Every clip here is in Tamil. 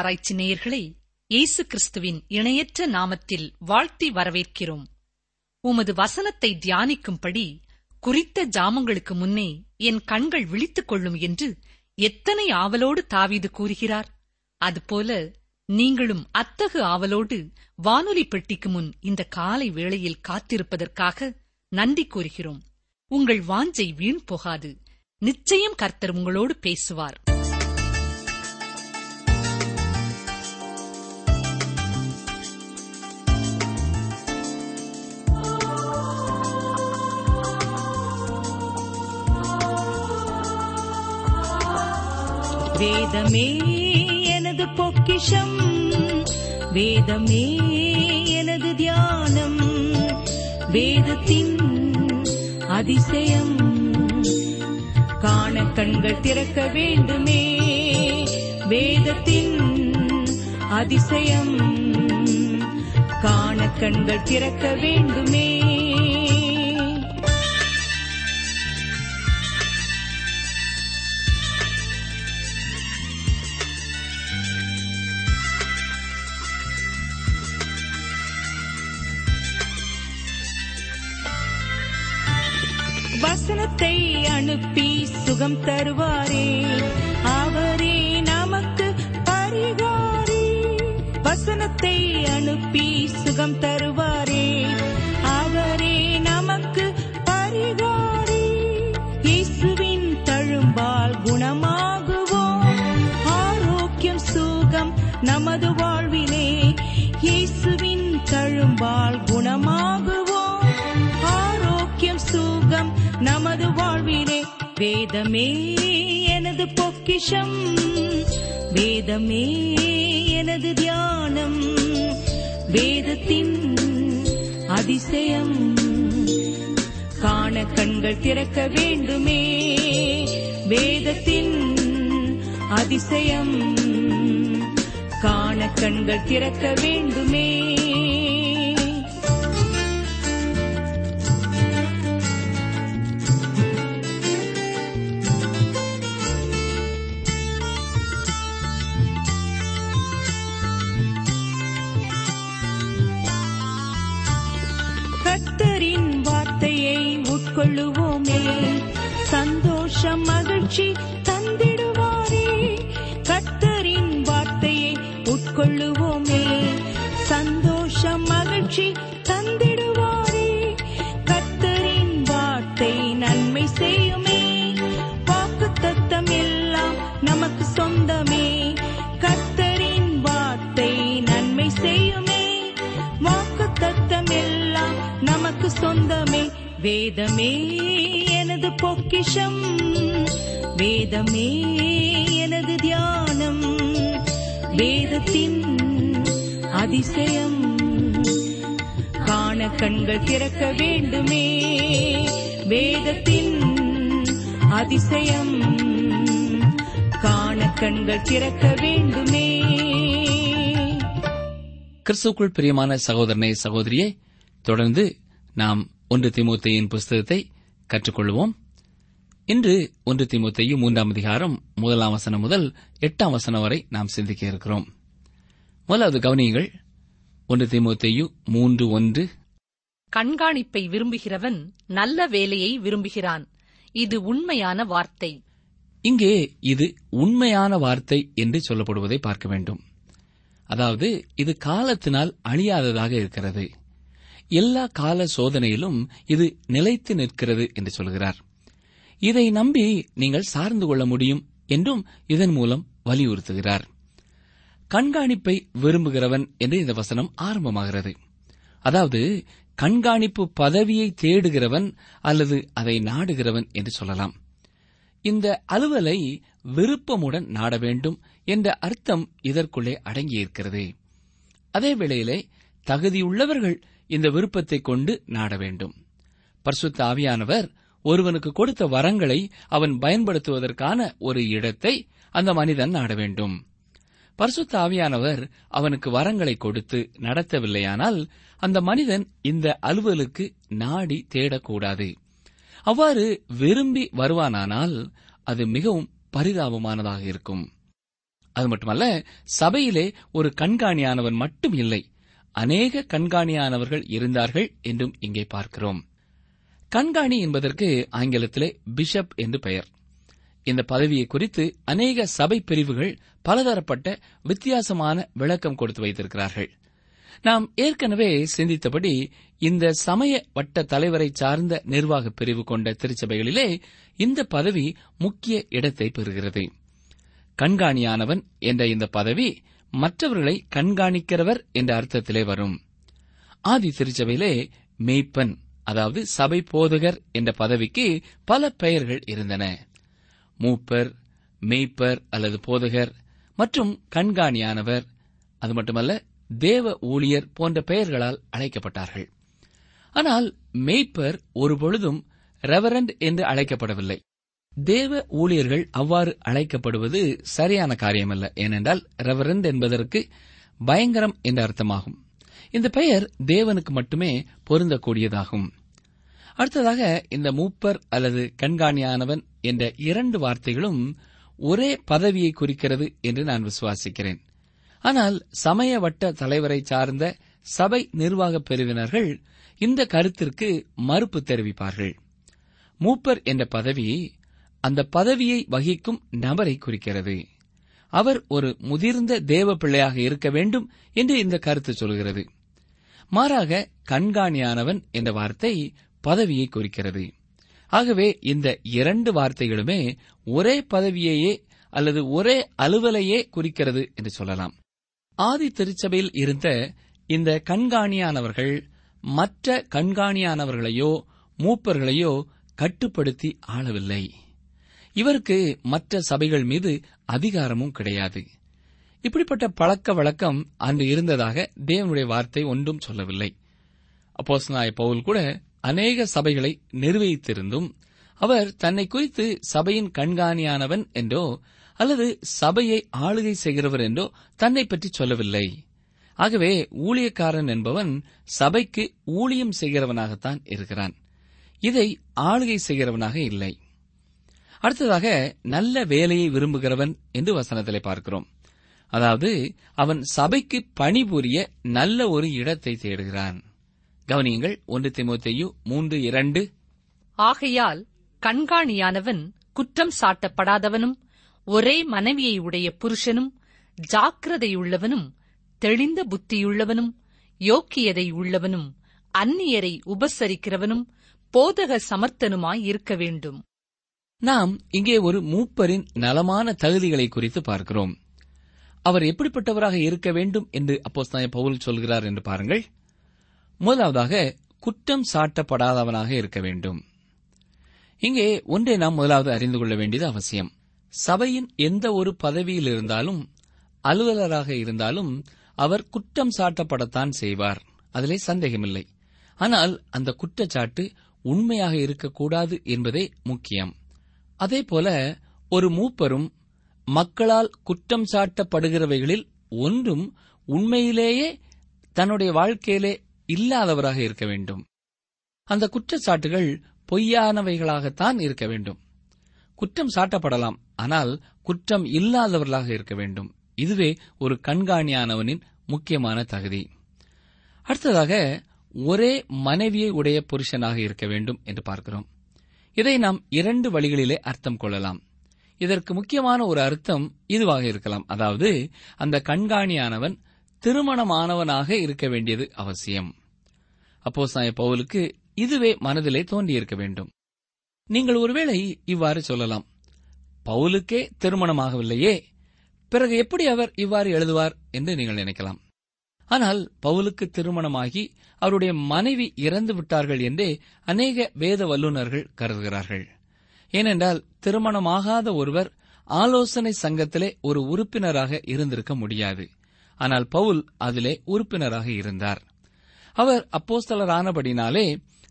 ஆராய்ச்சி நேயர்களை இயேசு கிறிஸ்துவின் இணையற்ற நாமத்தில் வாழ்த்தி வரவேற்கிறோம். உமது வசனத்தை தியானிக்கும்படி குறித்த ஜாமங்களுக்கு முன்னே என் கண்கள் விழித்துக் கொள்ளும் என்று எத்தனை ஆவலோடு தாவீது கூறுகிறார்? அதுபோல நீங்களும் அத்தகு ஆவலோடு வானொலி பெட்டிக்கு முன் இந்த காலை வேளையில் காத்திருப்பதற்காக நன்றி கூறுகிறோம். உங்கள் வாஞ்சை வீண் போகாது. நிச்சயம் கர்த்தர் உங்களோடு பேசுவார். வேதமே எனது பொக்கிஷம். வேதமே எனது தியானம். வேதத்தின் அதிசயம். காண கண்கள் திறக்க வேண்டுமே. வேதத்தின் அதிசயம். காண கண்கள் திறக்க வேண்டுமே. சுகம் தருவாரே. அவரே நமக்கு பரிகாரி. வசனத்தை அனுப்பி சுகம் தருவாரே. வேதமே எனது பொக்கிஷம். வேதமே எனது தியானம். வேதத்தின் அதிசயம். காண கண்கள் திறக்க வேண்டுமே. வேதத்தின் அதிசயம். காண கண்கள் திறக்க வேண்டுமே. சந்தோஷம் மகிழ்ச்சி தந்திடுவாரே. கத்தரின் வார்த்தையை உட்கொள்ளுவோமே. சந்தோஷம் மகிழ்ச்சி தந்திடுவாரே. கத்தரின் வார்த்தை நன்மை செய்யுமே. வாக்கு தத்தம் எல்லாம் நமக்கு சொந்தமே. கத்தரின் வார்த்தை நன்மை செய்யுமே. வாக்கு தத்தம் எல்லாம் நமக்கு சொந்தமே. வேதமே. பொக்கிஷம். வேதமே எனது தியானம். வேதத்தின் அதிசயம். காண கண்கள் திறக்க வேண்டுமே. வேதத்தின் அதிசயம். காண கண்கள் திறக்க வேண்டுமே. கிறிஸ்துக்குள் பிரியமான சகோதரனே சகோதரியே தொடர்ந்து நாம் ஒன்று திமுத்தையின் புஸ்தகத்தை கற்றுக்கொள்வோம். இன்று ஒன்று திமுத்தையு மூன்றாம் அதிகாரம் முதலாம் வசனம் முதல் எட்டாம் வசனம் வரை நாம் சிந்திக்க இருக்கிறோம். முதலாவது கவனியுங்கள். ஒன்று திமுத்தையு மூன்று ஒன்று. கண்காணிப்பை விரும்புகிறவன் நல்ல வேலையை விரும்புகிறான். இது உண்மையான வார்த்தை. இங்கே இது உண்மையான வார்த்தை என்று சொல்லப்படுவதை பார்க்க வேண்டும். அதாவது இது காலத்தினால் அழியாததாக இருக்கிறது. எல்லா கால சோதனையிலும் இது நிலைத்து நிற்கிறது என்று சொல்கிறார். இதை நம்பி நீங்கள் சார்ந்து கொள்ள முடியும் என்றும் இதன் மூலம் வலியுறுத்துகிறார். கண்காணிப்பை விரும்புகிறவன் என்று இந்த வசனம் ஆரம்பமாகிறது. அதாவது கண்காணிப்பு பதவியை தேடுகிறவன் அல்லது அதை நாடுகிறவன் என்று சொல்லலாம். இந்த அலுவலை விருப்பமுடன் நாட வேண்டும் என்ற அர்த்தம் இதற்குள்ளே அடங்கியிருக்கிறது. அதே வேளையிலே தகுதியுள்ளவர்கள் இந்த விருப்பத்தை கொண்டு நாட வேண்டும். பர்சுத்த ஆவியானவர் ஒருவனுக்கு கொடுத்த வரங்களை அவன் பயன்படுத்துவதற்கான ஒரு இடத்தை அந்த மனிதன் நாட வேண்டும். பரிசுத்த ஆவியானவர் அவனுக்கு வரங்களை கொடுத்து நடத்தவில்லையானால் அந்த மனிதன் இந்த அலுவலுக்கு நாடி தேடக்கூடாது. அவ்வாறு விரும்பி வருவானானால் அது மிகவும் பரிதாபமானதாக இருக்கும். அது மட்டுமல்ல சபையிலே ஒரு கண்காணியானவன் மட்டும் இல்லை. அநேக கண்காணியானவர்கள் இருந்தார்கள் என்றும் இங்கே பார்க்கிறோம். கண்காணி என்பதற்கு ஆங்கிலத்திலே பிஷப் என்று பெயர். இந்த பதவியை குறித்து அநேக சபை பிரிவுகள் பலதரப்பட்ட வித்தியாசமான விளக்கம் கொடுத்து வைத்திருக்கிறார்கள். நாம் ஏற்கனவே சிந்தித்தபடி இந்த சமய வட்ட தலைவரை சார்ந்த நிர்வாக பிரிவு கொண்ட திருச்சபைகளிலே இந்த பதவி முக்கிய இடத்தை பெறுகிறது. கண்காணியானவன் என்ற இந்த பதவி மற்றவர்களை கண்காணிக்கிறவர் என்ற அர்த்தத்திலே வரும். ஆதி திருச்சபையிலே மெய்ப்பன் அதாவது சபை போதகர் என்ற பதவிக்கு பல பெயர்கள் இருந்தன. மூப்பர் மெய்ப்பர் அல்லது போதகர் மற்றும் கண்காணியானவர் அது மட்டுமல்ல தேவ ஊழியர் போன்ற பெயர்களால் அழைக்கப்பட்டார்கள். ஆனால் மெய்ப்பர் ஒருபொழுதும் ரெவரண்ட் என்று அழைக்கப்படவில்லை. தேவ ஊழியர்கள் அவ்வாறு அழைக்கப்படுவது சரியான காரியமல்ல. ஏனென்றால் ரெவரண்ட் என்பதற்கு பயங்கரம் என்ற அர்த்தமாகும். இந்த பெயர் தேவனுக்கு மட்டுமே பொருந்தக்கூடியதாகும். அடுத்ததாக இந்த மூப்பர் அல்லது கண்காணியானவன் என்ற இரண்டு வார்த்தைகளும் ஒரே பதவியை குறிக்கிறது என்று நான் விசுவாசிக்கிறேன். ஆனால் சமய வட்ட தலைவரை சார்ந்த சபை நிர்வாக பிரிவினர்கள் இந்த கருத்திற்கு மறுப்பு தெரிவிப்பார்கள். மூப்பர் என்ற பதவி அந்த பதவியை வகிக்கும் நபரை குறிக்கிறது. அவர் ஒரு முதிர்ந்த தேவ பிள்ளையாக இருக்க வேண்டும் என்று இந்த கருத்து சொல்கிறது. மாறாக கண்காணியானவன் என்ற வார்த்தை பதவியை குறிக்கிறது. ஆகவே இந்த இரண்டு வார்த்தைகளுமே ஒரே பதவியையே அல்லது ஒரே அலுவலையே குறிக்கிறது என்று சொல்லலாம். ஆதி திருச்சபையில் இருந்த இந்த கண்காணியானவர்கள் மற்ற கண்காணியானவர்களையோ மூப்பர்களையோ கட்டுப்படுத்தி ஆளவில்லை. இவருக்கு மற்ற சபைகள் மீது அதிகாரமும் கிடையாது. இப்படிப்பட்ட பழக்க வழக்கம் அன்று இருந்ததாக தேவனுடைய வார்த்தை ஒன்றும் சொல்லவில்லை. அப்போஸ்னாய பவுல் கூட அநேக சபைகளை நிர்வகித்திருந்தும் அவர் தன்னை குறித்து சபையின் கண்காணியானவன் என்றோ அல்லது சபையை ஆளுகை செய்கிறவர் என்றோ தன்னை பற்றி சொல்லவில்லை. ஆகவே ஊழியக்காரன் என்பவன் சபைக்கு ஊழியம் செய்கிறவனாகத்தான் இருக்கிறான். இதை ஆளுகை செய்கிறவனாக இல்லை. அடுத்ததாக நல்ல வேலையை விரும்புகிறவன் என்று வசனத்திலே பார்க்கிறோம். அதாவது அவன் சபைக்கு பணிபுரிய நல்ல ஒரு இடத்தை தேடுகிறான். கவனியுங்கள் ஒன்று திமுத்தையு மூன்று இரண்டு. ஆகையால் கண்காணியானவன் குற்றம் சாட்டப்படாதவனும் ஒரே மனைவியை உடைய புருஷனும் ஜாக்கிரதையுள்ளவனும் தெளிந்த புத்தியுள்ளவனும் யோக்கியதை உள்ளவனும் அந்நியரை உபசரிக்கிறவனும் போதக சமர்த்தனுமாய் இருக்க வேண்டும். நாம் இங்கே ஒரு மூப்பரின் நலமான தகுதிகளை குறித்து பார்க்கிறோம். அவர் எப்படிப்பட்டவராக இருக்க வேண்டும் என்று அப்போஸ்தலனாய பவுல் சொல்கிறார் என்று பாருங்கள். முதலாவதாக குற்றம் சாட்டப்படாதவனாக இருக்க வேண்டும். இங்கே ஒன்றை நாம் முதலாவது அறிந்து கொள்ள வேண்டியது அவசியம். சபையின் எந்த ஒரு பதவியில் இருந்தாலும் அலுவலராக இருந்தாலும் அவர் குற்றம் சாட்டப்படத்தான் செய்வார். அதிலே சந்தேகமில்லை. ஆனால் அந்த குற்றச்சாட்டு உண்மையாக இருக்கக்கூடாது என்பதே முக்கியம். அதேபோல ஒரு மூப்பரும் மக்களால் குற்றம் சாட்டப்படுகிறவைகளில் ஒன்றும் உண்மையிலேயே தன்னுடைய வாழ்க்கையிலே இல்லாதவராக இருக்க வேண்டும். அந்த குற்றச்சாட்டுகள் பொய்யானவைகளாகத்தான் இருக்க வேண்டும். குற்றம் சாட்டப்படலாம் ஆனால் குற்றம் இல்லாதவர்களாக இருக்க வேண்டும். இதுவே ஒரு கண்காணியானவனின் முக்கியமான தகுதி. அடுத்ததாக ஒரே மனைவியை உடைய புருஷனாக இருக்க வேண்டும் என்று பார்க்கிறோம். இதை நாம் இரண்டு வழிகளிலே அர்த்தம் கொள்ளலாம். இதற்கு முக்கியமான ஒரு அர்த்தம் இதுவாக இருக்கலாம். அதாவது அந்த கண்காணியானவன் திருமணமானவனாக இருக்க வேண்டியது அவசியம். அப்போ பவுலுக்கு இதுவே மனதிலே தோன்றியிருக்க வேண்டும். நீங்கள் ஒருவேளை இவ்வாறு சொல்லலாம். பவுலுக்கே திருமணமாகவில்லையே பிறகு எப்படி அவர் இவ்வாறு எழுதுவார் என்று நீங்கள் நினைக்கலாம். ஆனால் பவுலுக்கு திருமணமாகி அவருடைய மனைவி இறந்து விட்டார்கள் என்றே அநேக வேத வல்லுநர்கள் கருதுகிறார்கள். ஏனென்றால் திருமணமாகாத ஒருவர் ஆலோசனை சங்கத்திலே ஒரு உறுப்பினராக இருந்திருக்க முடியாது. ஆனால் பவுல் அதிலே உறுப்பினராக இருந்தார். அவர் அப்போஸ்தலரானபடினாலே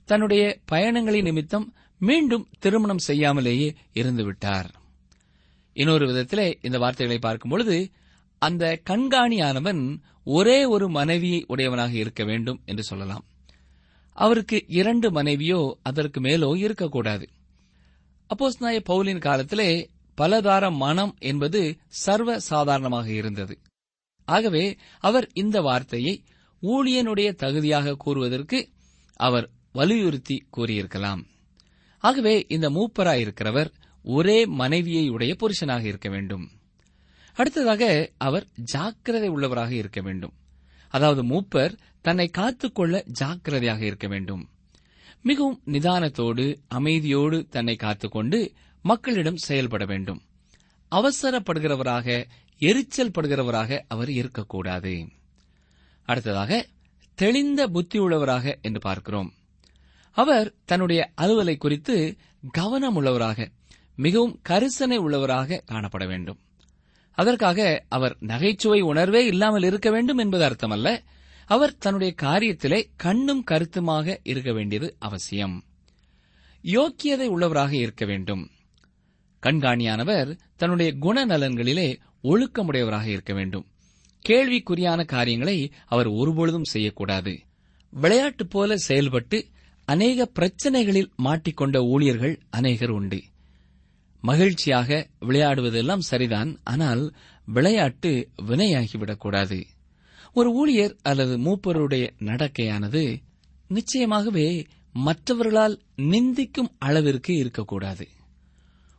தன்னுடைய பயணங்களின் நிமித்தம் மீண்டும் திருமணம் செய்யாமலேயே இருந்துவிட்டார். இன்னொரு விதத்திலே இந்த வார்த்தைகளை பார்க்கும்பொழுது அந்த கண்காணியானவன் ஒரே ஒரு மனைவியை உடையவனாக இருக்க வேண்டும் என்று சொல்லலாம். அவருக்கு இரண்டு மனைவியோ அதற்கு மேலோ இருக்கக்கூடாது. அப்போஸ்நாய பவுலின் காலத்திலே பலதார மனம் என்பது சர்வ சாதாரணமாக இருந்தது. ஆகவே அவர் இந்த வார்த்தையை ஊழியனுடைய தகுதியாக கூறுவதற்கு அவர் வலியுறுத்தி கூறியிருக்கலாம். ஆகவே இந்த மூப்பராயிருக்கிறவர் ஒரே மனைவியை உடைய புருஷனாக இருக்க வேண்டும். அடுத்ததாக அவர் ஜாக்கிரதை உள்ளவராக இருக்க வேண்டும். அதாவது மூப்பர் தன்னை காத்துக்கொள்ள ஜாக்கிரதையாக இருக்க வேண்டும். மிகவும் நிதானத்தோடு அமைதியோடு தன்னை காத்துக்கொண்டு மக்களிடம் செயல்பட வேண்டும். அவசரப்படுகிறவராக எரிச்சல் படுகிறவராக அவர் இருக்கக்கூடாது. அடுத்ததாக தெளிந்த புத்தியுள்ளவராக என்று பார்க்கிறோம். அவர் தன்னுடைய அலுவலை குறித்து கவனம் உள்ளவராக மிகவும் கரிசனை உள்ளவராக காணப்பட வேண்டும். அதற்காக அவர் நகைச்சுவை உணர்வே இல்லாமல் இருக்க வேண்டும் என்பது அர்த்தமல்ல. அவர் தன்னுடைய காரியத்திலே கண்ணும் கருத்துமாக இருக்க வேண்டியது அவசியம். யோக்கியதை உள்ளவராக இருக்க வேண்டும். கண்காணியானவர் தன்னுடைய குணநலன்களிலே ஒழுக்கமுடையவராக இருக்க வேண்டும். கேள்விக்குறியான காரியங்களை அவர் ஒருபொழுதும் செய்யக்கூடாது. விளையாட்டு போல செயல்பட்டு அநேக பிரச்சனைகளில் மாட்டிக்கொண்ட ஊழியர்கள் அநேகர் உண்டு. மகிழ்ச்சியாக விளையாடுவதெல்லாம் சரிதான் ஆனால் விளையாட்டு வினையாகிவிடக்கூடாது. ஒரு ஊழியர் அல்லது மூப்பருடைய நடக்கையானது நிச்சயமாகவே மற்றவர்களால் நிந்திக்கும் அளவிற்கு இருக்கக்கூடாது.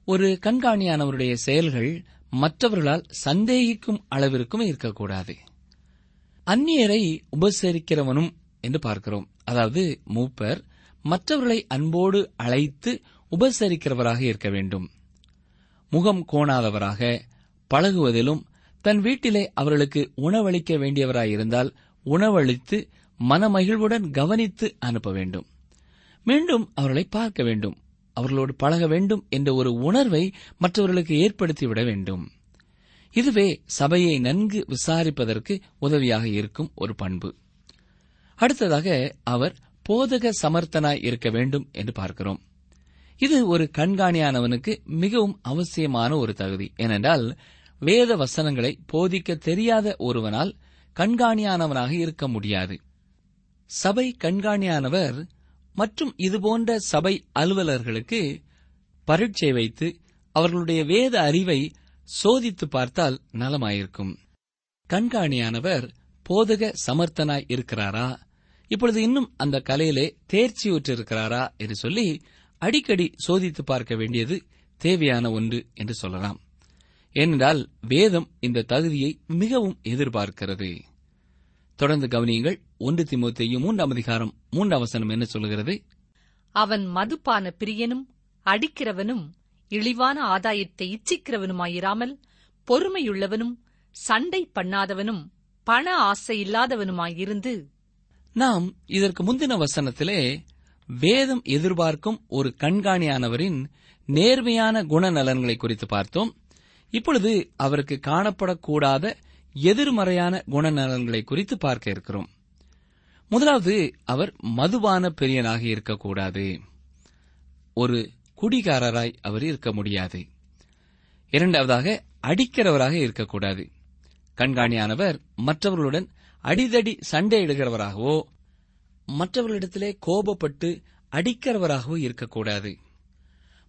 ஒரு கண்காணியானவருடைய செயல்கள் மற்றவர்களால் சந்தேகிக்கும் அளவிற்கும் இருக்கக்கூடாது. அந்நியரை உபசரிக்கிறவனும் என்று பார்க்கிறோம். அதாவது மூப்பர் மற்றவர்களை அன்போடு அழைத்து உபசரிக்கிறவராக இருக்க வேண்டும். முகம் கோணாதவராக பழகுவதிலும் தன் வீட்டிலே அவர்களுக்கு உணவளிக்க வேண்டியவராயிருந்தால் உணவளித்து மனமகிழ்வுடன் கவனித்து அனுப்ப வேண்டும். மீண்டும் அவர்களை பார்க்க வேண்டும். அவர்களோடு பழக வேண்டும் என்ற ஒரு உணர்வை மற்றவர்களுக்கு ஏற்படுத்திவிட வேண்டும். இதுவே சபையை நன்கு விசாரிப்பதற்கு உதவியாக இருக்கும் ஒரு பண்பு. அடுத்ததாக அவர் போதக சமர்த்தனாய் இருக்க வேண்டும் என்று பார்க்கிறோம். இது ஒரு கண்காணியானவனுக்கு மிகவும் அவசியமான ஒரு தகுதி. ஏனென்றால் வேத வசனங்களை போதிக்க தெரியாத ஒருவனால் கண்காணியானவனாக இருக்க முடியாது. சபை கண்காணியானவர் மற்றும் இதுபோன்ற சபை அலுவலர்களுக்கு பரீட்சை வைத்து அவர்களுடைய வேத அறிவை சோதித்து பார்த்தால் நலமாயிருக்கும். கண்காணியானவர் போதக சமர்த்தனாய் இருக்கிறாரா? இப்பொழுது இன்னும் அந்த கலையிலே தேர்ச்சியுற்றிருக்கிறாரா? என்று சொல்லி அடிக்கடி சோதித்து பார்க்க வேண்டியது தேவையான ஒன்று என்று சொல்லலாம். ஏனென்றால் வேதம் இந்த தகுதியை மிகவும் எதிர்பார்க்கிறது. தொடர்ந்து கவனியுங்கள் ஒன்று திமுத்தையும் மூன்றாம் அதிகாரம் மூன்றாம் வசனம் என்ன சொல்லுகிறது? அவன் மதுபான பிரியனும் அடிக்கிறவனும் இழிவான ஆதாயத்தை இச்சிக்கிறவனுமாயிராமல் பொறுமையுள்ளவனும் சண்டை பண்ணாதவனும் பண ஆசை இல்லாதவனுமாயிருந்து நாம் இதற்கு முந்தின வசனத்திலே வேதம் எதிர்பார்க்கும் ஒரு கண்காணியானவரின் நேர்மையான குணநலன்களை குறித்து பார்த்தோம். இப்பொழுது அவருக்கு காணப்படக்கூடாத எதிர்மறையான குணநலன்களை குறித்து பார்க்க இருக்கிறோம். முதலாவது அவர் மதுபான பெரியனாக இருக்கக்கூடாது. ஒரு குடிகாரராய் அவர் இருக்க முடியாது. இரண்டாவதாக அடிக்கிறவராக இருக்கக்கூடாது. கண்காணியானவர் மற்றவர்களுடன் அடிதடி சண்டையிடுகிறவராகவோ மற்றவர்களிடத்திலே கோபப்பட்டு அடிக்கிறவராகவும் இருக்கக்கூடாது.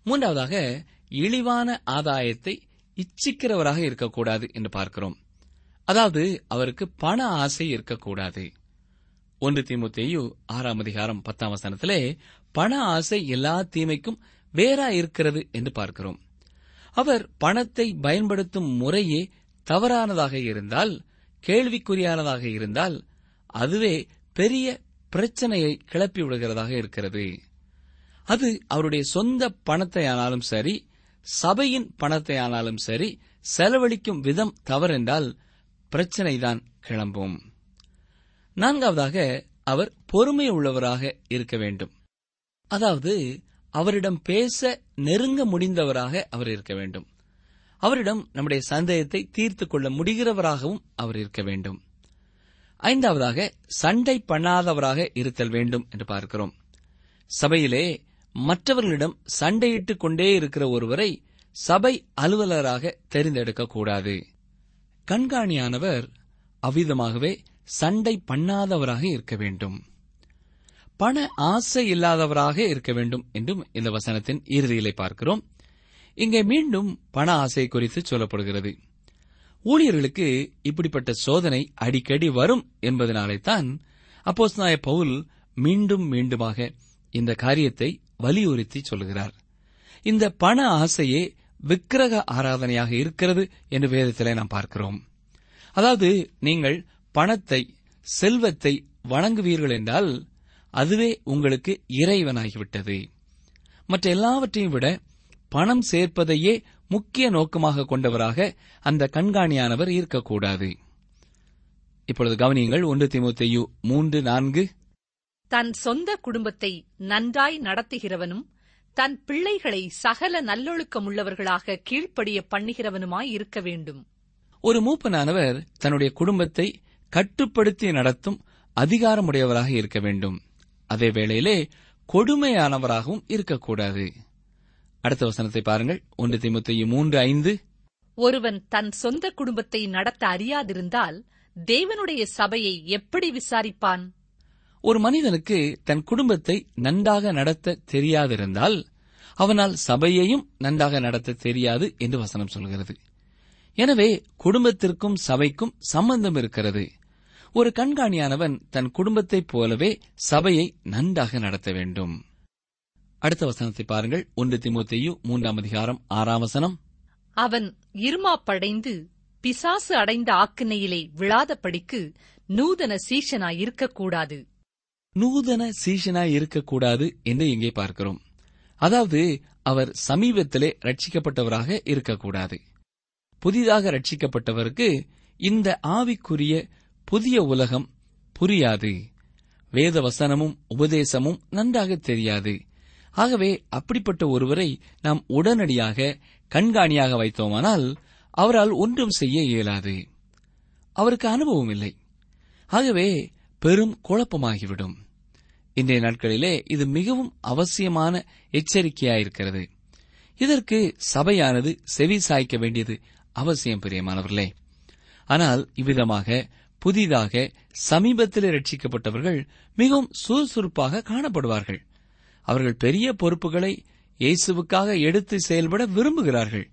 மூன்றாவதாக இழிவான ஆதாயத்தை இச்சிக்கிறவராக இருக்கக்கூடாது என்று பார்க்கிறோம். அதாவது அவருக்கு பண ஆசை இருக்கக்கூடாது. ஒன்று திமுத்தேயு ஆறாம் அதிகாரம் பத்தாம் வசனத்திலே பண ஆசை எல்லா தீமைக்கும் வேறா இருக்கிறது என்று பார்க்கிறோம். அவர் பணத்தை பயன்படுத்தும் முறையே தவறானதாக இருந்தால் கேள்விக்குறியானதாக இருந்தால் அதுவே பெரிய பிரச்சனையை கிளப்பி விடுகிறதாக இருக்கிறது. அது அவருடைய சொந்த பணத்தை ஆனாலும் சரி சபையின் பணத்தை ஆனாலும் சரி செலவழிக்கும் விதம் தவறென்றால் பிரச்சனைதான் கிளம்பும். நான்காவதாக அவர் பொறுமை உள்ளவராக இருக்க வேண்டும். அதாவது அவரிடம் பேச நெருங்க முடிந்தவராக அவர் இருக்க வேண்டும். அவரிடம் நம்முடைய சந்தேகத்தை தீர்த்துக் கொள்ள முடிகிறவராகவும் அவர் இருக்க வேண்டும். ஐந்தாவதாக சண்டை பண்ணாதவராக இருத்தல் வேண்டும் என்று பார்க்கிறோம். சபையிலே மற்றவர்களிடம் சண்டையிட்டுக் கொண்டே இருக்கிற ஒருவரை சபை அலுவலராக தெரிந்தெடுக்கக்கூடாது கண்காணியானவர் அவ்விதமாகவே சண்டை பண்ணாதவராக இருக்க வேண்டும். பண ஆசை இல்லாதவராக இருக்க வேண்டும் என்றும் இந்த வசனத்தின் இறுதியிலே பார்க்கிறோம். இங்கே மீண்டும் பண ஆசை குறித்து சொல்லப்படுகிறது. ஊழியர்களுக்கு இப்படிப்பட்ட சோதனை அடிக்கடி வரும் என்பதனாலே தான் நாய பவுல் மீண்டும் மீண்டுமாக இந்த காரியத்தை வலியுறுத்தி சொல்கிறார். இந்த பண ஆசையே விக்கிரக ஆராதனையாக இருக்கிறது என்று வேதத்திலே நாம் பார்க்கிறோம். அதாவது நீங்கள் பணத்தை செல்வத்தை வணங்குவீர்கள் என்றால் அதுவே உங்களுக்கு இறைவனாகிவிட்டது. மற்ற எல்லாவற்றையும் விட பணம் சேர்ப்பதையே முக்கிய நோக்கமாக கொண்டவராக அந்த கண்காணியானவர் இருக்கக்கூடாது. இப்பொழுது கவனியுங்கள் ஒன்று திமுத்தையு மூன்று நான்கு. தன் சொந்த குடும்பத்தை நன்றாய் நடத்துகிறவனும் தன் பிள்ளைகளை சகல நல்லொழுக்கமுள்ளவர்களாக கீழ்ப்படிய பண்ணுகிறவனுமாய் இருக்க வேண்டும். ஒரு மூப்பனானவர் தன்னுடைய குடும்பத்தை கட்டுப்படுத்தி நடத்தும் அதிகாரமுடையவராக இருக்க வேண்டும். அதே வேளையிலே கொடுமையானவராகவும் இருக்கக்கூடாது. அடுத்த வசனத்தை பாருங்கள். ஒன்று திமுத்தையு மூன்று ஐந்து. ஒருவன் தன் சொந்த குடும்பத்தை நடத்த அறியாதிருந்தால் தேவனுடைய சபையை எப்படி விசாரிப்பான்? ஒரு மனிதனுக்கு தன் குடும்பத்தை நன்றாக நடத்த தெரியாதிருந்தால் அவனால் சபையையும் நன்றாக நடத்த தெரியாது என்று வசனம் சொல்கிறது. எனவே குடும்பத்திற்கும் சபைக்கும் சம்பந்தம் இருக்கிறது. ஒரு கண்காணியானவன் தன் குடும்பத்தைப் போலவே சபையை நன்றாக நடத்த வேண்டும். அடுத்த வசனத்தை பாருங்கள். ஒன்று திமுத்தையு மூன்றாம் அதிகாரம் ஆறாம் வசனம். அவன் இருமாப்படைந்து பிசாசு அடைந்த ஆக்கினையிலே விழாதபடிக்கு நூதன சீஷனாய் இருக்கக்கூடாது. நூதன சீஷனாய் இருக்கக்கூடாது என்று இங்கே பார்க்கிறோம். அதாவது அவர் சமீபத்திலே ரட்சிக்கப்பட்டவராக இருக்கக்கூடாது. புதிதாக ரட்சிக்கப்பட்டவருக்கு இந்த ஆவிக்குரிய புதிய உலகம் புரியாது. வேத வசனமும் உபதேசமும் நன்றாக தெரியாது. ஆகவே அப்படிப்பட்ட ஒருவரை நாம் உடனடியாக கண்காணியாக வைத்தோமானால் அவரால் ஒன்றும் செய்ய இயலாது. அவருக்கு அனுபவம் இல்லை. ஆகவே பெரும் குழப்பமாகிவிடும். இன்றைய நாட்களிலே இது மிகவும் அவசியமான எச்சரிக்கையாயிருக்கிறது. இதற்கு சபையானது செவி சாய்க்க வேண்டியது அவசியம் பிரியமானவர்களே. ஆனால் இவ்விதமாக புதிதாக சமீபத்தில் ரட்சிக்கப்பட்டவர்கள் மிகவும் சுறுசுறுப்பாக காணப்படுவார்கள். அவர்கள் பெரிய பொறுப்புகளை இயேசுவுக்காக எடுத்து செயல்பட விரும்புகிறார்கள்.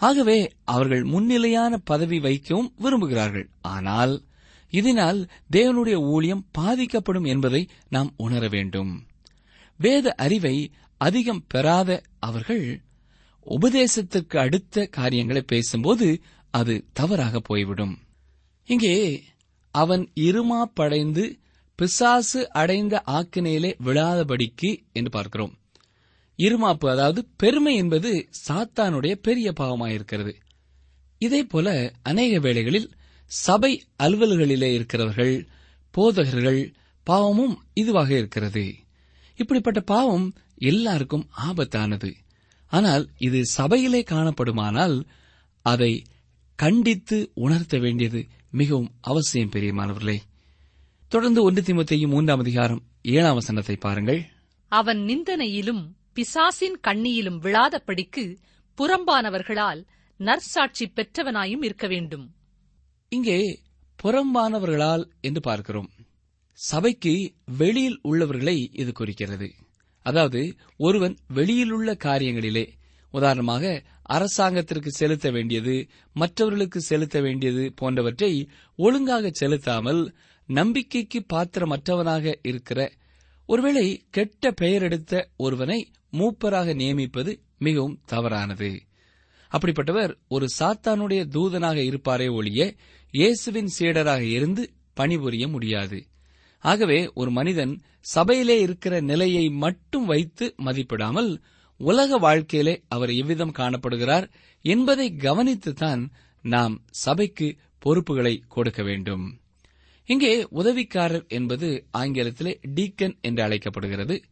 ஆகவே அவர்கள் முன்னிலையான பதவி வைக்கவும் விரும்புகிறார்கள். ஆனால் இதனால் தேவனுடைய ஊழியம் பாதிக்கப்படும் என்பதை நாம் உணர வேண்டும். வேத அறிவை அதிகம் பெறாத அவர்கள் உபதேசத்திற்கு அடுத்த காரியங்களை பேசும்போது அது தவறாக போய்விடும். இங்கே அவன் இருமா படைந்து பிசாசு அடைந்த ஆக்கினையிலே விழாதபடிக்கு என்று பார்க்கிறோம். இருமாப்பு அதாவது பெருமை என்பது சாத்தானுடைய பெரிய பாவமாயிருக்கிறது. இதே போல அநேக வேளைகளில் சபை அலுவல்களிலே இருக்கிறவர்கள் போதகர்கள் பாவமும் இதுவாக இருக்கிறது. இப்படிப்பட்ட பாவம் எல்லாருக்கும் ஆபத்தானது. ஆனால் இது சபையிலே காணப்படுமானால் அதை கண்டித்து உணர்த்த வேண்டியது மிகவும் அவசியம் பெரியமானவர்களே. தொடர்ந்து ஒன்று திமுத்தையும் மூன்றாம் அதிகாரம் ஏழாம் வசனத்தை பாருங்கள். அவன் நிந்தனையிலும் பிசாசின் கண்ணியிலும் விழாதபடிக்கு புறம்பானவர்களால் நற்சாட்சி பெற்றவனாயும் இருக்க வேண்டும். இங்கே புறம்பானவர்களால் என்று பார்க்கிறோம். சபைக்கு வெளியில் உள்ளவர்களை இது குறிக்கிறது. அதாவது ஒருவன் வெளியிலுள்ள காரியங்களிலே உதாரணமாக அரசாங்கத்திற்கு செலுத்த வேண்டியது மற்றவர்களுக்கு செலுத்த வேண்டியது போன்றவற்றை ஒழுங்காக செலுத்தாமல் நம்பிக்கைக்கு பாத்திரமற்றவனாக இருக்கிற ஒருவேளை கெட்ட பெயர் எடுத்த ஒருவனை மூப்பராக நியமிப்பது மிகவும் தவறானது. அப்படிப்பட்டவர் ஒரு சாத்தானுடைய தூதனாக இருப்பாரே ஒழிய இயேசுவின் சீடராக இருந்து பணிபுரிய முடியாது. ஆகவே ஒரு மனிதன் சபையிலே இருக்கிற நிலையை மட்டும் வைத்து மதிப்பிடாமல் உலக வாழ்க்கையிலே அவர் எவ்விதம் காணப்படுகிறார் என்பதை கவனித்துத்தான் நாம் சபைக்கு பொறுப்புகளை கொடுக்க வேண்டும். இங்கே உதவிக்காரர் என்பது ஆங்கிலத்திலே டீக்கன் என்று அழைக்கப்படுகிறது.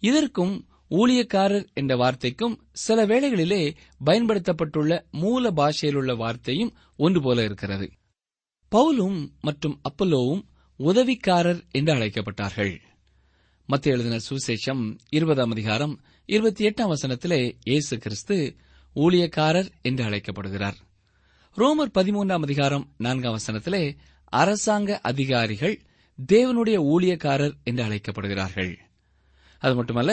இதற்கும் ஊழியக்காரர் என்ற வார்த்தைக்கும் சில வேளைகளிலே பயன்படுத்தப்பட்டுள்ள மூல பாஷையிலுள்ள வார்த்தையும் ஒன்று போல இருக்கிறது. பவுலும் மற்றும் அப்பல்லோவும் உதவிக்காரர் என்று அழைக்கப்பட்டார்கள். மத்திய எழுதின சுசேஷம் இருபதாம் அதிகாரம் இருபத்தி எட்டாம் வசனத்திலே இயேசு கிறிஸ்து ஊழியக்காரர் என்று அழைக்கப்படுகிறார். ரோமர் பதிமூன்றாம் அதிகாரம் நான்காம் வசனத்திலே அரசாங்க அதிகாரிகள் தேவனுடைய ஊழியக்காரர் என்று அழைக்கப்படுகிறார்கள். அது மட்டுமல்ல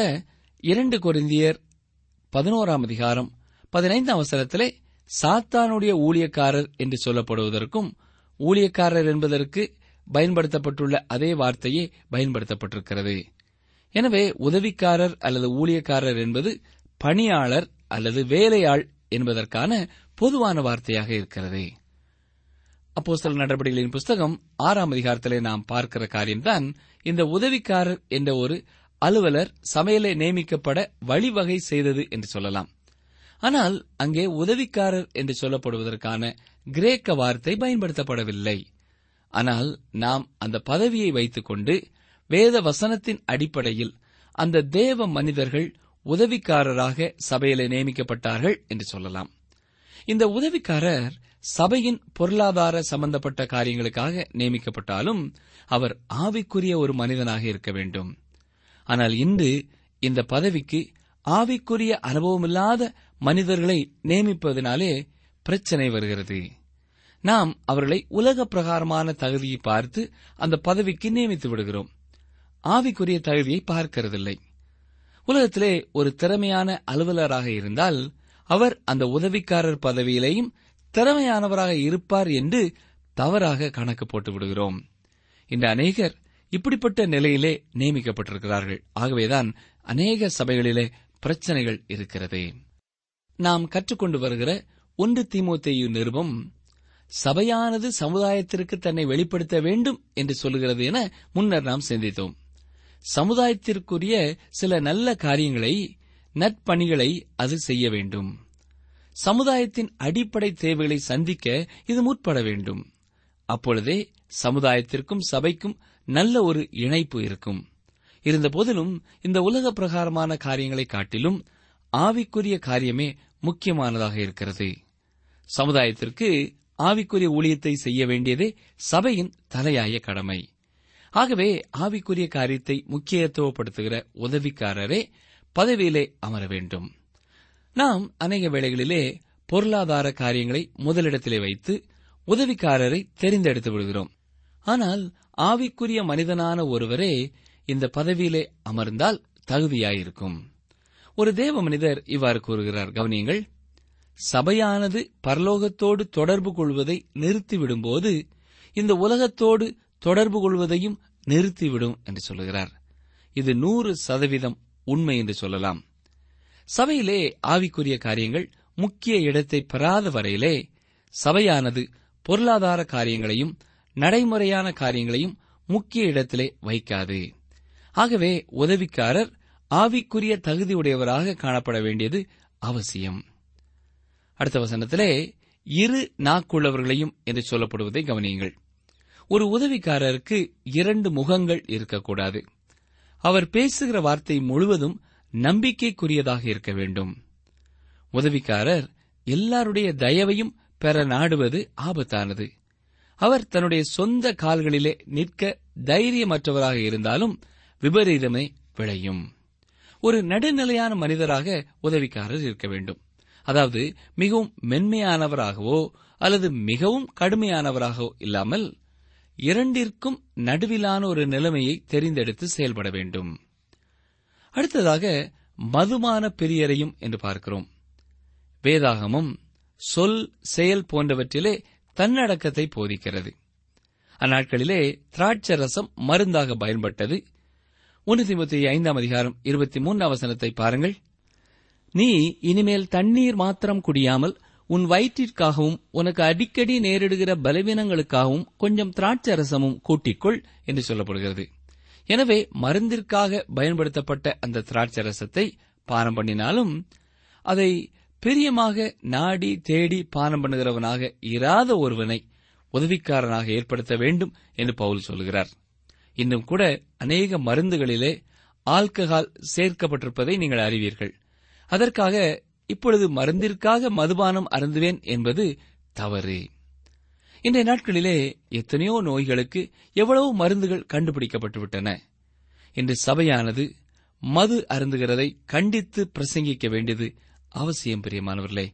இரண்டு கொரிந்தியர் பதினோராம் அதிகாரம் பதினைந்தாம் அவசரத்திலே சாத்தானுடைய ஊழியக்காரர் என்று சொல்லப்படுவதற்கும் ஊழியக்காரர் என்பதற்கு பயன்படுத்தப்பட்டுள்ள அதே வார்த்தையே பயன்படுத்தப்பட்டிருக்கிறது. எனவே உதவிக்காரர் அல்லது ஊழியக்காரர் என்பது பணியாளர் அல்லது வேலையாள் என்பதற்கான பொதுவான வார்த்தையாக இருக்கிறது. அப்போஸ்தல் நடவடிக்கைகளின் புஸ்தகம் ஆறாம் அதிகாரத்திலே நாம் பார்க்கிற காரியம்தான் இந்த உதவிக்காரர் என்ற ஒரு அலுவலர் சமையலை நியமிக்கப்பட வழிவகை செய்தது என்று சொல்லலாம். ஆனால் அங்கே உதவிக்காரர் என்று சொல்லப்படுவதற்கான கிரேக்க வார்த்தை பயன்படுத்தப்படவில்லை. ஆனால் நாம் அந்த பதவியை வைத்துக்கொண்டு வேத வசனத்தின் அடிப்படையில் அந்த தேவ மனிதர்கள் உதவிக்காரராக சபையிலே நியமிக்கப்பட்டார்கள் என்று சொல்லலாம். இந்த உதவிக்காரர் சபையின் பொருளாதார சம்பந்தப்பட்ட காரியங்களுக்காக நியமிக்கப்பட்டாலும் அவர் ஆவிக்குரிய ஒரு மனிதனாக இருக்க வேண்டும். ஆனால் இன்று இந்த பதவிக்கு ஆவிக்குரிய அனுபவமில்லாத மனிதர்களை நியமிப்பதனாலே பிரச்சனை வருகிறது. நாம் அவர்களை உலக பிரகாரமான தகுதியை பார்த்து அந்த பதவிக்கு நியமித்து விடுகிறோம். ஆவிக்குரிய தகுதியை பார்க்கிறதில்லை. உலகத்திலே ஒரு திறமையான அலுவலராக இருந்தால் அவர் அந்த உதவிக்காரர் பதவியிலேயும் திறமையானவராக இருப்பார் என்று தவறாக கணக்கு போட்டு விடுகிறோம். இந்த அநேகர் இப்படிப்பட்ட நிலையிலே நியமிக்கப்பட்டிருக்கிறார்கள். ஆகவேதான் அநேக சபைகளிலே பிரச்சனைகள் இருக்கிறது. நாம் கற்றுக்கொண்டு வருகிற ஒன்று தீமோத்தேயு நிருபம் சபையானது சமுதாயத்திற்கு தன்னை வெளிப்படுத்த வேண்டும் என்று சொல்லுகிறது என முன்னர் நாம் சிந்தித்தோம். சமுதாயத்திற்குரிய சில நல்ல காரியங்களை நற்பணிகளை அது செய்ய வேண்டும். சமுதாயத்தின் அடிப்படை தேவைகளை சந்திக்க இது முற்பட வேண்டும். அப்பொழுதே சமுதாயத்திற்கும் சபைக்கும் நல்ல ஒரு இணைப்பு இருக்கும். இருந்தபோதிலும் இந்த உலக பிரகாரமான காரியங்களை காட்டிலும் ஆவிக்குரிய காரியமே முக்கியமானதாக இருக்கிறது. சமுதாயத்திற்கு ஆவிக்குரிய ஊழியத்தை செய்ய வேண்டியதே சபையின் தலையாய கடமை. ஆகவே ஆவிக்குரிய காரியத்தை முக்கியத்துவப்படுத்துகிற உதவிக்காரரே பதவியிலே அமர வேண்டும். நாம் அநேக வேளைகளிலே பொருளாதார காரியங்களை முதலிடத்திலே வைத்து உதவிக்காரரை தெரிந்தெடுத்து விடுகிறோம் ஆனால் ஆவிக்குரிய மனிதனான ஒருவரே இந்த பதவியிலே அமர்ந்தால் தகுதியாயிருக்கும். ஒரு தேவ மனிதர் இவ்வாறு கூறுகிறார். கவனியங்கள் சபையானது பரலோகத்தோடு தொடர்பு கொள்வதை நிறுத்திவிடும்போது இந்த உலகத்தோடு தொடர்பு கொள்வதையும் நிறுத்திவிடும் என்று சொல்லுகிறார். இது நூறு சதவீதம் உண்மை என்று சொல்லலாம். சபையிலே ஆவிக்குரிய காரியங்கள் முக்கிய இடத்தை பெறாத வரையிலே சபையானது பொருளாதார காரியங்களையும் நடைமுறையான காரியங்களையும் முக்கிய இடத்திலே வைக்காது. ஆகவே உதவிக்காரர் ஆவிக்குரிய தகுதியுடையவராக காணப்பட வேண்டியது அவசியம். அடுத்த வசனத்திலே இரு நாக்குள்ளவர்களையும் என்று சொல்லப்படுவதை கவனியுங்கள். ஒரு உதவிக்காரருக்கு இரண்டு முகங்கள் இருக்கக்கூடாது. அவர் பேசுகிற வார்த்தை முழுவதும் நம்பிக்கைக்குரியதாக இருக்க வேண்டும். உதவிக்காரர் எல்லாருடைய தயவையும் பெற நாடுவது ஆபத்தானது. அவர் தன்னுடைய சொந்த கால்களிலே நிற்க தைரியமற்றவராக இருந்தாலும் விபரீதமே விளையும். ஒரு நடுநிலையான மனிதராக உதவிக்காரர் இருக்க வேண்டும். அதாவது மிகவும் மென்மையானவராகவோ அல்லது மிகவும் கடுமையானவராகவோ இல்லாமல் இரண்டிற்கும் நடுவிலான ஒரு நிலைமையை தெரிந்தெடுத்து செயல்பட வேண்டும். அடுத்ததாக மதுமான பிரியரையும் என்று பார்க்கிறோம். வேதாகமம் சொல் செயல் போன்றவற்றிலே தன்னடக்கத்தை போதிக்கிறது. அந்நாட்களிலே திராட்ச ரசம் மருந்தாக பயன்பட்டது. ஒன்று திமுத்தி ஐந்தாம் அதிகாரம் இருபத்தி மூன்று அவசரத்தை பாருங்கள். நீ இனிமேல் தண்ணீர் மாத்திரம் குடியாமல் உன் வயிற்றிற்காகவும் உனக்கு அடிக்கடி நேரிடுகிற பலவீனங்களுக்காகவும் கொஞ்சம் திராட்சை ரசமும் கூட்டிக்கொள் என்று சொல்லப்படுகிறது. எனவே மருந்திற்காக பயன்படுத்தப்பட்ட அந்த திராட்சை ரசத்தை பானம் பண்ணினாலும் அதை பிரியமாக நாடி தேடி பானம் பண்ணுகிறவனாக இராத ஒருவனை உதவிக்காரனாக ஏற்படுத்த வேண்டும் என்று பவுல் சொல்கிறார். இன்னும் கூட அநேக மருந்துகளிலே ஆல்கஹால் சேர்க்கப்பட்டிருப்பதை நீங்கள் அறிவீர்கள். அதற்காக இப்பொழுது மருந்திற்காக மதுபானம் அருந்துவேன் என்பது தவறு. இன்றைய நாட்களிலே எத்தனையோ நோய்களுக்கு எவ்வளவு மருந்துகள் கண்டுபிடிக்கப்பட்டுவிட்டன இன்று சபையானது மது அருந்துகிறதை கண்டித்து பிரசங்கிக்க வேண்டியது அவசியம் பிரியமானவர்களே.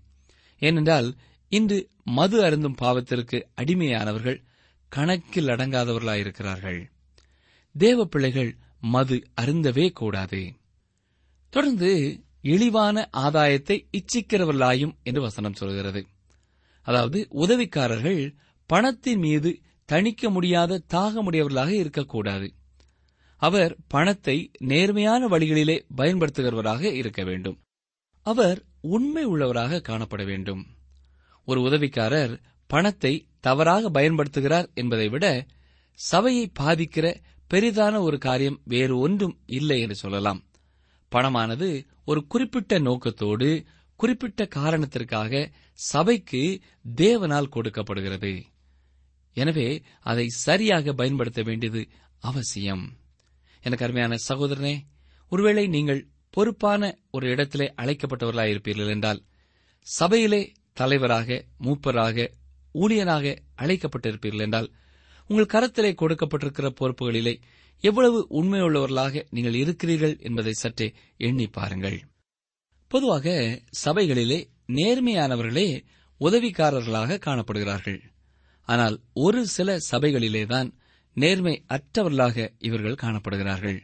ஏனென்றால் இன்று மது அருந்தும் பாவத்திற்கு அடிமையானவர்கள் கணக்கில் அடங்காதவர்களாயிருக்கிறார்கள். தேவ பிள்ளைகள் மது அருந்தவே கூடாது. தொடர்ந்து இழிவான ஆதாயத்தை இச்சிக்கிறவர்களாயும் என்று வசனம் சொல்கிறது. அதாவது உதவிக்காரர்கள் பணத்தின் மீது தணிக்க முடியாத தாகமுடையவர்களாக இருக்கக்கூடாது. அவர் பணத்தை நேர்மையான வழிகளிலே பயன்படுத்துகிறவராக இருக்க வேண்டும். அவர் உண்மை உள்ளவராக காணப்பட வேண்டும். ஒரு உதவிக்காரர் பணத்தை தவறாக பயன்படுத்துகிறார் என்பதை விட சபையை பாதிக்கிற பெரிதான ஒரு காரியம் வேறு ஒன்றும் இல்லை என்று சொல்லலாம். பணமானது ஒரு குறிப்பிட்ட நோக்கத்தோடு குறிப்பிட்ட காரணத்திற்காக சபைக்கு தேவனால் கொடுக்கப்படுகிறது. எனவே அதை சரியாக பயன்படுத்த வேண்டியது அவசியம். எனக்கு அருமையான சகோதரனே ஒருவேளை நீங்கள் பொறுப்பான ஒரு இடத்திலே அழைக்கப்பட்டவர்களாக இருப்பீர்கள் என்றால் சபையிலே தலைவராக மூப்பராக ஊழியனாக அழைக்கப்பட்டிருப்பீர்கள் என்றால் உங்கள் கரத்திலே கொடுக்கப்பட்டிருக்கிற பொறுப்புகளிலே எவ்வளவு உண்மையுள்ளவர்களாக நீங்கள் இருக்கிறீர்கள் என்பதை சற்றே எண்ணி பாருங்கள். பொதுவாக சபைகளிலே நேர்மையானவர்களே உதவிக்காரர்களாக காணப்படுகிறார்கள். ஆனால் ஒரு சில சபைகளிலேதான் நேர்மை அற்றவர்களாக இவர்கள் காணப்படுகிறார்கள்.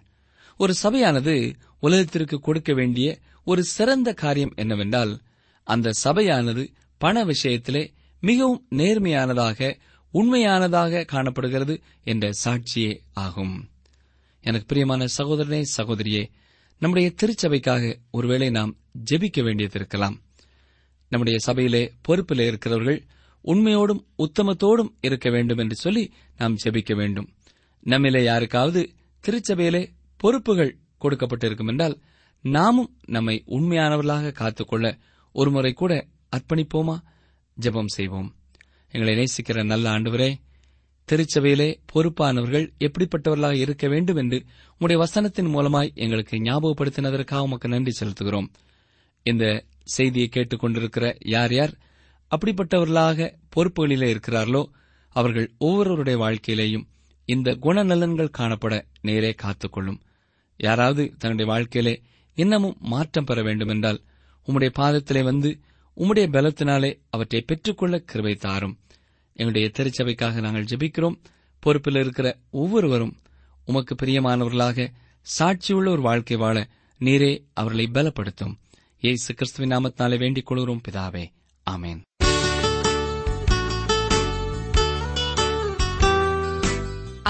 ஒரு சபையானது உலகத்திற்கு கொடுக்க வேண்டிய ஒரு சிறந்த காரியம் என்னவென்றால் அந்த சபையானது பண விஷயத்திலே மிகவும் நேர்மையானதாக உண்மையானதாக காணப்படுகிறது என்ற சாட்சியே ஆகும். எனக்கு பிரியமான சகோதரனே சகோதரியே நம்முடைய திருச்சபைக்காக ஒருவேளை நாம் ஜெபிக்க வேண்டியது இருக்கலாம். நம்முடைய சபையிலே பொறுப்பில் இருக்கிறவர்கள் உண்மையோடும் உத்தமத்தோடும் இருக்க வேண்டும் என்று சொல்லி நாம் ஜெபிக்க வேண்டும். நம்மிலே யாருக்காவது திருச்சபையிலே பொறுப்புகள் கொடுக்கப்பட்டிருக்கும் என்றால் நாமும் நம்மை உண்மையானவர்களாக காத்துக்கொள்ள ஒருமுறை கூட அர்ப்பணிப்போமா? ஜெபம் செய்வோம். எங்களை நேசிக்கிற நல்ல ஆண்டவரே திருச்சபையிலே பொறுப்பானவர்கள் எப்படிப்பட்டவர்களாக இருக்க வேண்டும் என்று உடைய வசனத்தின் மூலமாய் எங்களுக்கு ஞாபகப்படுத்தினதற்காக உமக்கு நன்றி செலுத்துகிறோம். இந்த செய்தியை கேட்டுக்கொண்டிருக்கிற யார் யார்? அப்படிப்பட்டவர்களாக பொறுப்புகளிலே இருக்கிறார்களோ அவர்கள் ஒவ்வொருவருடைய வாழ்க்கையிலேயும் இந்த குணநலன்கள் காணப்பட நேரே காத்துக்கொள்ளும். யாராவது தன்னுடைய வாழ்க்கையிலே இன்னமும் மாற்றம் பெற வேண்டுமென்றால் உம்முடைய பாதத்திலே வந்து உம்முடைய பலத்தினாலே அவற்றை பெற்றுக்கொள்ள கிருபை தாரும். எங்களுடைய திருச்சபைக்காக நாங்கள் ஜெபிக்கிறோம். பொறுப்பில் இருக்கிற ஒவ்வொருவரும் உமக்கு பிரியமானவர்களாக சாட்சியுள்ள ஒரு வாழ்க்கை வாழ நீரே அவர்களை பலப்படுத்தும். ஏசு கிறிஸ்துவின் நாமத்தினாலே வேண்டிக் கொள்கிறோம் பிதாவே. ஆமேன்.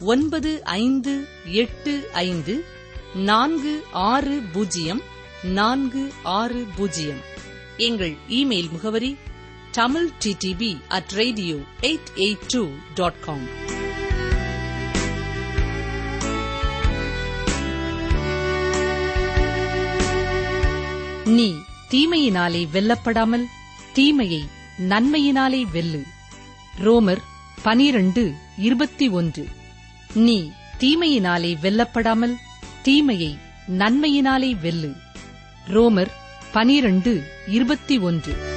ஒன்பது ஐந்து எட்டு ஐந்து நான்கு ஆறு பூஜ்ஜியம் நான்கு ஆறு பூஜ்ஜியம். எங்கள் இமெயில் முகவரி Tamil DTP at radio eight eight two dot com நீ தீமையினாலே வெல்லப்படாமல் தீமையை நன்மையினாலே வெல்லு. ரோமர் பனிரண்டு இருபத்தி ஒன்று. நீ தீமையினாலே வெல்லப்படாமல் தீமையை நன்மையினாலே வெல்லு. ரோமர் பனிரண்டு இருபத்தி ஒன்று.